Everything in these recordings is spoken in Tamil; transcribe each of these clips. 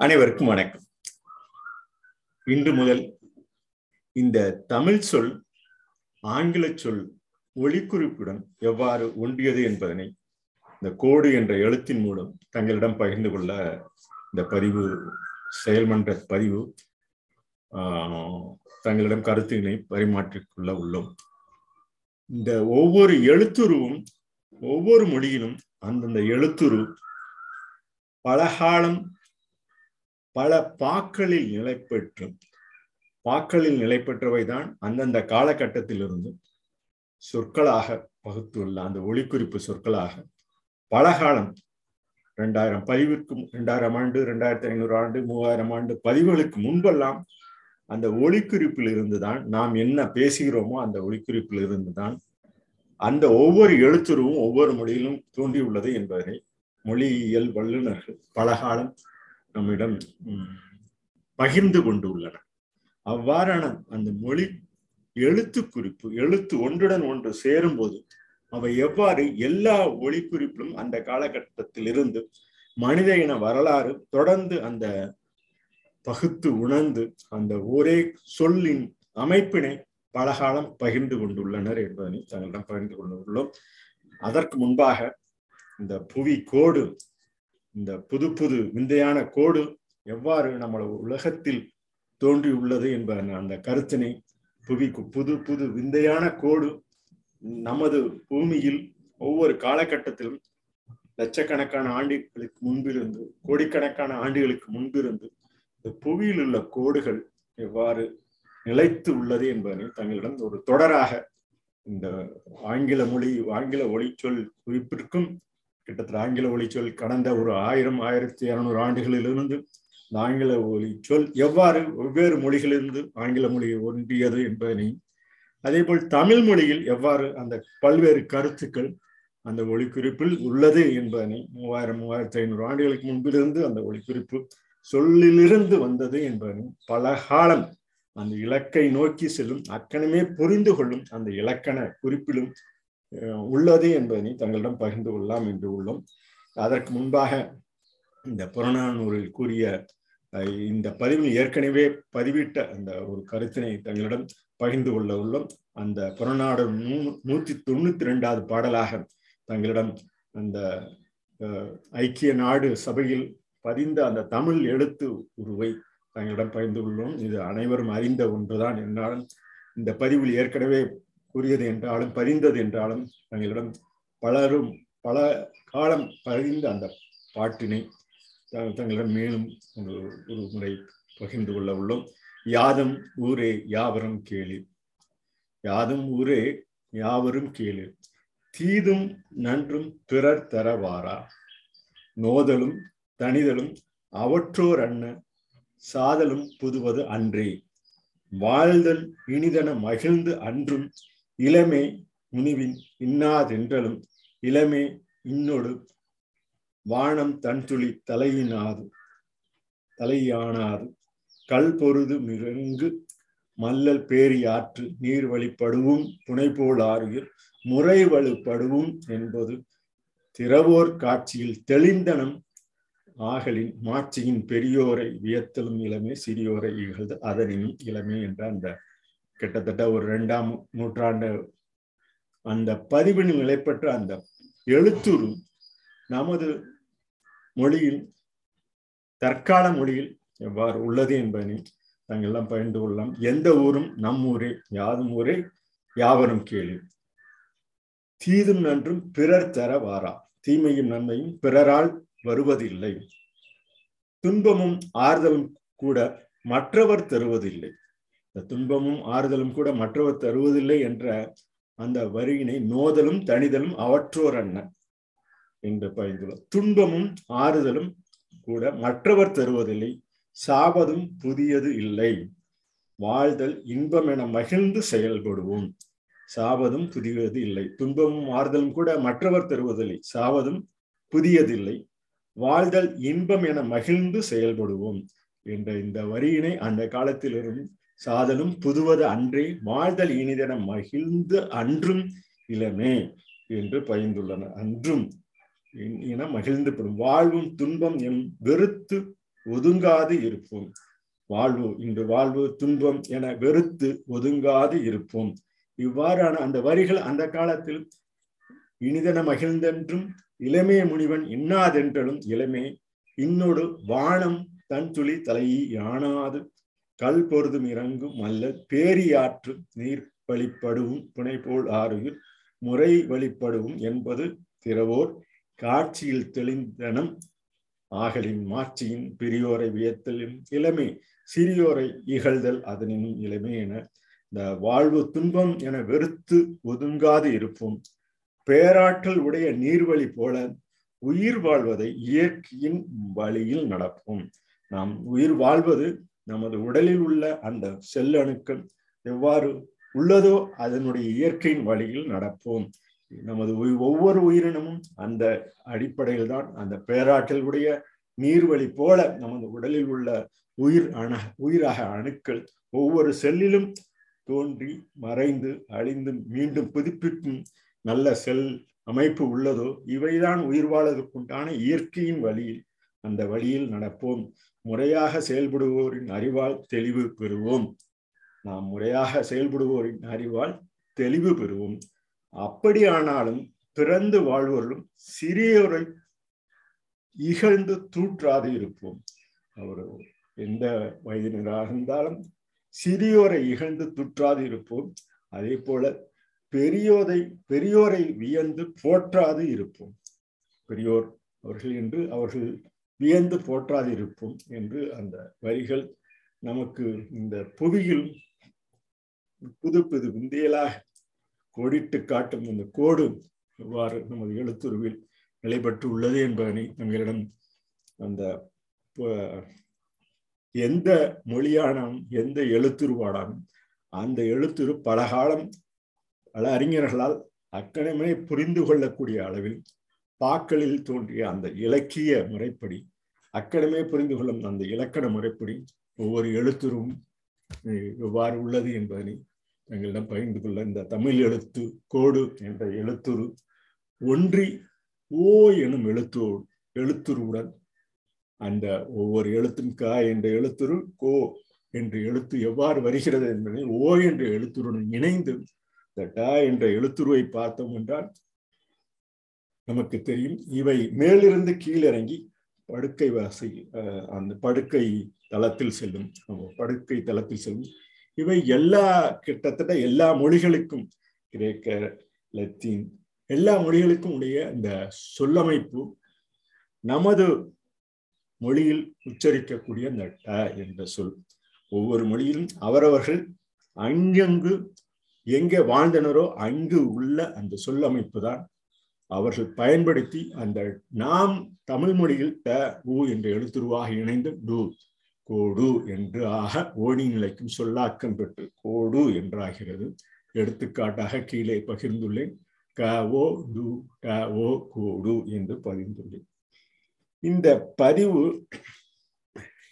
அனைவருக்கும் வணக்கம். இன்று முதல் இந்த தமிழ் சொல் ஆங்கில சொல் ஒளிக்குறிப்புடன் எவ்வாறு ஒன்றியது என்பதனை இந்த கோடு என்ற எழுத்தின் மூலம் தங்களிடம் பகிர்ந்து கொள்ள இந்த பதிவு செயல்மன்ற பதிவு தங்களிடம் கருத்தினை பரிமாற்றிக்கொள்ள உள்ளோம். இந்த ஒவ்வொரு எழுத்துருவும் ஒவ்வொரு மொழியிலும் அந்தந்த எழுத்துரு பலகாலம் பல பாக்களில் நிலை பெற்று பாக்களில் நிலை பெற்றவைதான் அந்தந்த காலகட்டத்திலிருந்து சொற்களாக பகுத்துள்ள அந்த ஒளிக்குறிப்பு சொற்களாக பலகாலம் ரெண்டாயிரம் பதிவிற்கும் ரெண்டாயிரம் ஆண்டு ரெண்டாயிரத்தி ஐநூறு ஆண்டு மூவாயிரம் ஆண்டு பதிவுகளுக்கு முன்பெல்லாம் அந்த ஒளிக்குறிப்பில் இருந்துதான் நாம் என்ன பேசுகிறோமோ அந்த ஒளிக்குறிப்பில் இருந்துதான் அந்த ஒவ்வொரு எழுத்துருவும் ஒவ்வொரு மொழியிலும் தோன்றியுள்ளது என்பதை மொழியியல் வல்லுநர்கள் பலகாலம் நம்மிடம் பகிர்ந்து கொண்டுள்ளன. அவ்வாறான அந்த மொழி எழுத்து குறிப்பு எழுத்து ஒன்றுடன் ஒன்று சேரும் போது அவை எவ்வாறு எல்லா ஒளிக்குறிப்பிலும் அந்த காலகட்டத்தில் இருந்து மனித இன வரலாறு தொடர்ந்து அந்த பகுத்து உணர்ந்து அந்த ஒரே சொல்லின் அமைப்பினை பலகாலம் பகிர்ந்து கொண்டுள்ளனர் என்பதனை தங்களிடம் பகிர்ந்து கொண்டுள்ளோம் அதற்கு முன்பாக இந்த புவி கோடு இந்த புது புது விந்தையான கோடு எவ்வாறு நம்மள உலகத்தில் தோன்றியுள்ளது என்பதன் அந்த கருத்தினை புவிக்கு புது புது விந்தையான கோடு நமது பூமியில் ஒவ்வொரு காலகட்டத்திலும் லட்சக்கணக்கான ஆண்டுகளுக்கு முன்பிருந்து கோடிக்கணக்கான ஆண்டுகளுக்கு முன்பிருந்து இந்த புவியில் உள்ள கோடுகள் எவ்வாறு நிலைத்து உள்ளது என்பதனை தங்களிடம் ஒரு தொடராக இந்த ஆங்கில மொழி ஆங்கில ஒளிச்சொல் குறிப்பிற்கும் கிட்டத்தட்ட ஆங்கில ஒளிச்சொல் கடந்த ஒரு ஆயிரம் ஆயிரத்தி இருநூறு ஆண்டுகளிலிருந்து இந்த ஆங்கில ஒளிச்சொல் எவ்வாறு வெவ்வேறு மொழிகளிலிருந்து ஆங்கில மொழி ஒன்றியது என்பதனையும் அதே போல் தமிழ் மொழியில் எவ்வாறு அந்த பல்வேறு கருத்துக்கள் அந்த ஒளிக்குறிப்பில் உள்ளது என்பதனை மூவாயிரம் மூவாயிரத்தி ஐநூறு ஆண்டுகளுக்கு முன்பிலிருந்து அந்த ஒளிக்குறிப்பு சொல்லிலிருந்து வந்தது என்பதனை பல காலம் அந்த இலக்கை நோக்கி செல்லும் அக்கணமே புரிந்து கொள்ளும் அந்த இலக்கண குறிப்பிலும் உள்ளது என்பதனை தங்களிடம் பகிர்ந்து கொள்ளலாம் என்று உள்ளோம். அதற்கு முன்பாக இந்த புறநானூரில் கூறிய இந்த பதிவில் ஏற்கனவே பதிவிட்ட அந்த ஒரு கருத்தினை தங்களிடம் பகிர்ந்து கொள்ள உள்ளோம். அந்த புறநாடு நூ நூற்றி தொண்ணூத்தி ரெண்டாவது பாடலாக தங்களிடம் அந்த ஐக்கிய நாடு சபையில் பதிந்த அந்த தமிழ் எழுத்து உருவை தங்களிடம் பகிர்ந்து கொள்ளும். இது அனைவரும் அறிந்த ஒன்றுதான். என்றாலும் இந்த பதிவில் ஏற்கனவே கூறியது என்றாலும் பதிந்தது என்றாலும் தங்களிடம் பலரும் பல காலம் பறிந்த அந்த பாட்டினை தங்களிடம் மேலும் ஒரு ஒரு முறை பகிர்ந்து கொள்ள உள்ளோம். யாதும் ஊரே யாவரும் கேளு. யாதும் ஊரே யாவரும் கேளு. தீதும் நன்றும் பிறர் தரவாரா நோதலும் தனிதலும் அவற்றோர் அண்ண சாதலும் புதுவது அன்றே. வாழ்தல் இனிதன மகிழ்ந்து அன்றும் இளமை முனிவின் இன்னாதென்றலும் இளமே இன்னொடு வானம் தன்துளி தலையினாது தலையானாது. கல் பொருது மிருங்கு மல்லல் பேரியாற்று நீர் வழிபடுவும் துணை போல் ஆறுகில் முறை வலுப்படுவும் என்பது திறவோர் காட்சியில் தெளிந்தனம் ஆகலின் மாட்சியின் பெரியோரை வியத்தலும் இளமே சிறியோரை இகழ்ந்து அதனினும் இளமே என்ற அந்த கிட்டத்தட்ட ஒரு ரெண்டாம் நூற்றாண்டு அந்த பதிவின் நிலைப்பெற்ற அந்த எழுத்துரு நமது மொழியில் தற்கால மொழியில் எவ்வாறு உள்ளது என்பதனை தங்கெல்லாம் பகிர்ந்து கொள்ளலாம். எந்த ஊரும் நம் ஊரே யாதும் ஊரே யாவரும் கேளு. தீதும் நன்றும் பிறர் தர வாரா. தீமையும் நன்மையும் பிறரால் வருவதில்லை. துன்பமும் ஆறுதலும் கூட மற்றவர் தருவதில்லை. இந்த துன்பமும் ஆறுதலும் கூட மற்றவர் தருவதில்லை என்ற அந்த வரியினை நோதலும் தனிதலும் அவற்றோர் அண்ணன் என்று பயந்துள்ளார் துன்பமும் ஆறுதலும் கூட மற்றவர் தருவதில்லை சாவதும் புதியது இல்லை. வாழ்தல் இன்பம் என மகிழ்ந்து செயல்படுவோம் சாவதும் புதியது இல்லை. துன்பமும் ஆறுதலும் கூட மற்றவர் தருவதில்லை சாவதும் புதியதில்லை வாழ்தல் இன்பம் என மகிழ்ந்து செயல்படுவோம் என்ற இந்த வரியினை அந்த காலத்திலிருந்து சாதலும் புதுவது அன்றே வாழ்தல் இனிதென மகிழ்ந்து அன்றும் இளமே என்று பயந்துள்ளன. அன்றும் என மகிழ்ந்துபடும். வாழ்வும் துன்பம் எம் வெறுத்து ஒதுங்காது இருப்போம். வாழ்வு இன்று வாழ்வு துன்பம் என வெறுத்து ஒதுங்காது இருப்போம். இவ்வாறான அந்த வரிகள் அந்த காலத்தில் இனிதன மகிழ்ந்தென்றும் இளமே முனிவன் இன்னாதென்றலும் இளமே இன்னொடு வானம் தன் துளி தலையானாது. கல் பொருதும் இறங்கும் அல்ல பேரியாற்று நீர் வழிப்படுவும் புனைபோல் ஆறுயில் முறை வழிப்படுவும் என்பது திறவோர் காட்சியில் தெளிந்தனம். ஆகலின் மாட்சியின் பெரியோரை வியத்தலும் இளமை சிறியோரை இகழ்தல் அதனினும் இளமை என இந்த வாழ்வு துன்பம் என வெறுத்து ஒதுங்காது இருப்போம் பேராற்றல் உடைய நீர்வழி போல உயிர் வாழ்வதை இயற்கையின் வழியில் நடப்போம். நாம் உயிர் வாழ்வது நமது உடலில் உள்ள அந்த செல் அணுக்கள் எவ்வாறு உள்ளதோ அதனுடைய இயற்கையின் வழியில் நடப்போம். நமது ஒவ்வொரு உயிரினமும் அந்த அடிப்படையில் தான் அந்த பேராற்றலுடைய நீர்வழி போல நமது உடலில் உள்ள உயிர் அண உயிராக அணுக்கள் ஒவ்வொரு செல்லிலும் தோன்றி மறைந்து அழிந்து மீண்டும் புதுப்பிக்கும் நல்ல செல் அமைப்பு உள்ளதோ இவைதான் உயிர் வாழ்வதற்குண்டான இயற்கையின் வழியில் அந்த வழியில் நடப்போம். முறையாக செயல்படுவோரின் அறிவால் தெளிவு பெறுவோம். நாம் முறையாக செயல்படுவோரின் அறிவால் தெளிவு பெறுவோம். அப்படியானாலும் பிறந்து வாழ்வோர்களும் சிறியோரை இகழ்ந்து தூற்றாது இருப்போம். அவர் எந்த வயதினராக இருந்தாலும் சிறியோரை இகழ்ந்து துற்றாது இருப்போம். அதே போல பெரியோரை பெரியோரை வியந்து போற்றாது இருப்போம். பெரியோர் அவர்கள் என்று அவர்கள் வியந்து போற்றாதிருப்போம் என்று அந்த வரிகள் நமக்கு இந்த புவியில் புது புது விந்தியலாக கோடிட்டு காட்டும் அந்த கோடு எவ்வாறு நமது எழுத்துருவில் நிலைப்பட்டு உள்ளது என்பதனை நம்மளிடம் அந்த எந்த மொழியானாலும் எந்த எழுத்துருவானாலும் அந்த எழுத்துரு பல காலம் பல அறிஞர்களால் அக்கணமே புரிந்து கொள்ளக்கூடிய அளவில் பாக்களில் தோன்றிய அந்த இலக்கிய முறைப்படி அக்கடமே புரிந்து கொள்ளும் அந்த இலக்கண முறைப்படி ஒவ்வொரு எழுத்துரும் எவ்வாறு உள்ளது என்பதனை எங்களிடம் பகிர்ந்து கொள்ள இந்த தமிழ் எழுத்து கோடு என்ற எழுத்துரு ஒன்றி ஓ எனும் எழுத்து எழுத்துருவுடன் அந்த ஒவ்வொரு எழுத்தும் க என்ற எழுத்துரு கோ என்ற எழுத்து எவ்வாறு வருகிறது என்பதை ஓ என்ற எழுத்துருடன் இணைந்து இந்த ட என்ற எழுத்துருவை பார்த்தோம் என்றால் நமக்கு தெரியும். இவை மேலிருந்து கீழிறங்கி படுக்கை வாசை அந்த படுக்கை தளத்தில் செல்லும். படுக்கை தளத்தில் செல்லும். இவை எல்லா கிட்டத்தட்ட எல்லா மொழிகளுக்கும் கிரேக்க லத்தீன் எல்லா மொழிகளுக்கும் உடைய இந்த சொல்லமைப்பு நமது மொழியில் உச்சரிக்கக்கூடிய அந்த ட என்ற சொல். ஒவ்வொரு மொழியிலும் அவரவர்கள் அங்கங்கு எங்கே வாழ்ந்தனரோ அங்கு உள்ள அந்த சொல்லமைப்பு தான் அவர்கள் பயன்படுத்தி அந்த நாம் தமிழ் மொழியில் ட உ என்ற எழுத்துருவாக இணைந்து டு கோடு என்று ஆக ஓடி நிலைக்கும் சொல்லாக்கம் பெற்று கோடு என்றாகிறது. எடுத்துக்காட்டாக கீழே பகிர்ந்துள்ளேன். க ஓ டு க ஓ கோடு என்று பதிந்துள்ளேன். இந்த பதிவு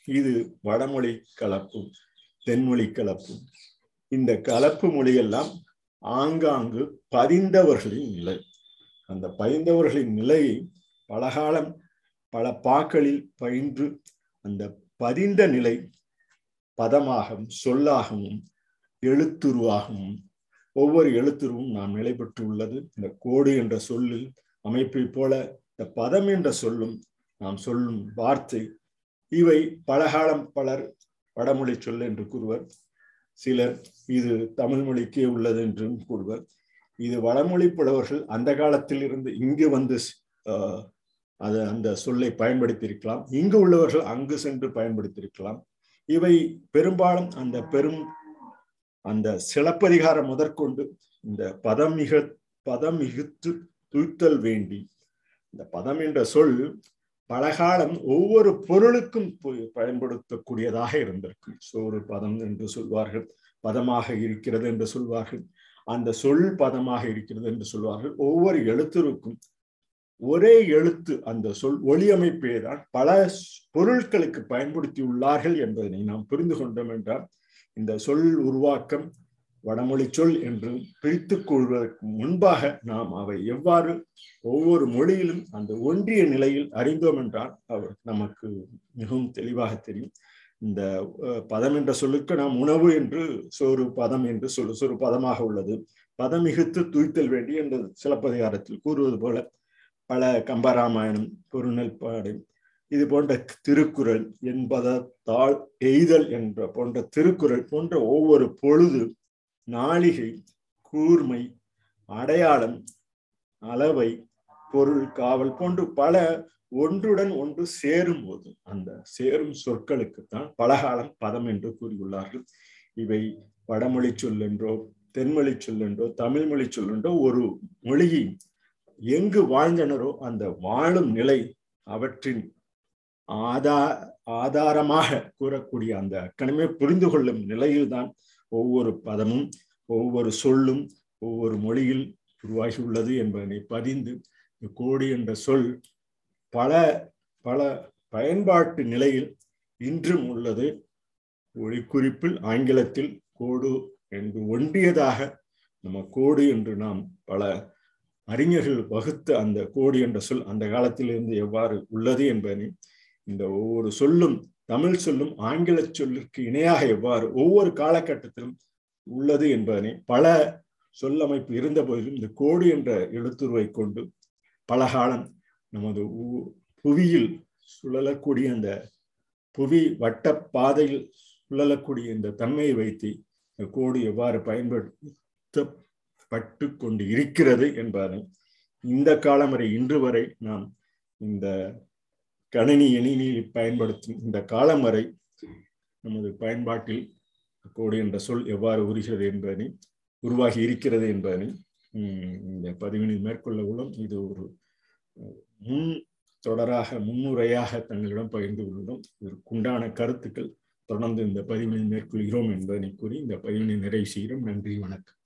இது வடமொழி கலப்பும் தென்மொழி கலப்பும். இந்த கலப்பு மொழியெல்லாம் ஆங்காங்கு பதிந்தவர்களின் நிலை. அந்த பயந்தவர்களின் நிலையை பலகாலம் பல பாக்களில் பயின்று அந்த பதிந்த நிலை பதமாகவும் சொல்லாகவும் எழுத்துருவாகவும் ஒவ்வொரு எழுத்துருவும் நாம் நிலை பெற்றுள்ளது இந்த கோடு என்ற சொல்லில் அமைப்பை போல இந்த பதம் என்ற சொல்லும் நாம் சொல்லும் வார்த்தை இவை பலகாலம் பலர் வடமொழி சொல் என்று கூறுவர். சிலர் இது தமிழ் மொழிக்கே உள்ளது என்றும் கூறுவர். இது வடமொழி புலவர்கள் அந்த காலத்தில் இருந்து இங்கு வந்து அது அந்த சொல்லை பயன்படுத்தியிருக்கலாம். இங்கு உள்ளவர்கள் அங்கு சென்று பயன்படுத்தியிருக்கலாம். இவை பெரும்பாலும் அந்த பெரும் அந்த சிலப்பதிகாரம் முதற்கொண்டு இந்த பதம் மிக பதம் மிகுத்து துய்த்தல் வேண்டி இந்த பதம் என்ற சொல் பலகாலம் ஒவ்வொரு பொருளுக்கும் பயன்படுத்தக்கூடியதாக இருந்திருக்கும் சோறு பதம் என்று சொல்வார்கள் பதமாக இருக்கிறது என்று சொல்வார்கள். அந்த சொல் பதமாக இருக்கிறது என்று சொல்வார்கள். ஒவ்வொரு எழுத்திற்கும் ஒரே எழுத்து அந்த சொல் ஒளியமைப்பே தான் பல பொருட்களுக்கு பயன்படுத்தி உள்ளார்கள் என்பதனை நாம் புரிந்து கொண்டோம் என்றால் இந்த சொல் உருவாக்கம் வடமொழி சொல் என்று பிரித்துக் கொள்வதற்கு முன்பாக நாம் அவை எவ்வாறு ஒவ்வொரு மொழியிலும் அந்த ஒன்றிய நிலையில் அறிந்தோம் என்றால் அவர் நமக்கு மிகவும் தெளிவாக தெரியும். இந்த பதம் என்ற சொல்லுக்கு நாம் உணவு என்று சோறு பதம் என்று சொல்லு சொரு பதமாக உள்ளது. பதமிகுத்து துய்த்தல் வேண்டி என்ற சிலப்பதிகாரத்தில் கூறுவது போல பல கம்பராமாயணம் பொருநெல்பாடு இது போன்ற திருக்குறள் என்பதால் எய்தல் என்ற போன்ற திருக்குறள் போன்ற ஒவ்வொரு பொழுது நாளிகை கூர்மை அடையாளம் அளவை பொருள் காவல் போன்று பல ஒன்றுடன் ஒன்று சேரும் போது அந்த சேரும் சொற்களுக்குத்தான் பலகாலம் பதம் என்று கூறியுள்ளார்கள். இவை வடமொழி சொல் என்றோ தென்மொழி சொல் என்றோ தமிழ் மொழி சொல் என்றோ ஒரு மொழியை எங்கு வாழ்ந்தனரோ அந்த வாழும் நிலை அவற்றின் ஆதா ஆதாரமாக கூறக்கூடிய அந்த அக்கணமே புரிந்து கொள்ளும் நிலையில்தான் ஒவ்வொரு பதமும் ஒவ்வொரு சொல்லும் ஒவ்வொரு மொழியில் உருவாகியுள்ளது என்பதனை பதிந்து கோடி என்ற சொல் பல பல பயன்பாட்டு நிலையில் இன்றும் உள்ளது. ஒளிக்குறிப்பில் ஆங்கிலத்தில் கோடு என்று ஒன்றியதாக நம்ம கோடு என்று நாம் பல அறிஞர்கள் வகுத்த அந்த கோடு என்ற சொல் அந்த காலத்திலிருந்து எவ்வாறு உள்ளது என்பதை இந்த ஒவ்வொரு சொல்லும் தமிழ் சொல்லும் ஆங்கில சொல்லிற்கு இணையாக எவ்வாறு ஒவ்வொரு காலகட்டத்திலும் உள்ளது என்பதனை பல சொல்லமைப்பு இருந்த போதிலும் இந்த கோடு என்ற எழுத்துருவை கொண்டு பல காலம் நமது புவியில் சுழலக்கூடிய அந்த புவி வட்ட பாதையில் சுழலக்கூடிய இந்த தன்மையை வைத்து இந்த கோடு எவ்வாறு பயன்படுத்தப்பட்டு கொண்டு இருக்கிறது என்பதை இந்த காலம் வரை இன்று வரை நாம் இந்த கணினி எணினியில் பயன்படுத்தும் இந்த காலம் வரை நமது பயன்பாட்டில் கோடு என்ற சொல் எவ்வாறு உருகிறது என்பதனை உருவாகி இருக்கிறது என்பதனை இந்த பதிவினை மேற்கொள்ள உள்ளோம். இது ஒரு முன் தொடராக முன்னுரையாக தங்களிடம் பகிர்ந்து கொள்கிறோம் இதற்குண்டான கருத்துக்கள் தொடர்ந்து இந்த பதிவினை மேற்கொள்கிறோம் என்பதனை கூறி இந்த பதிவினை நிறைவு செய்கிறோம். நன்றி வணக்கம்.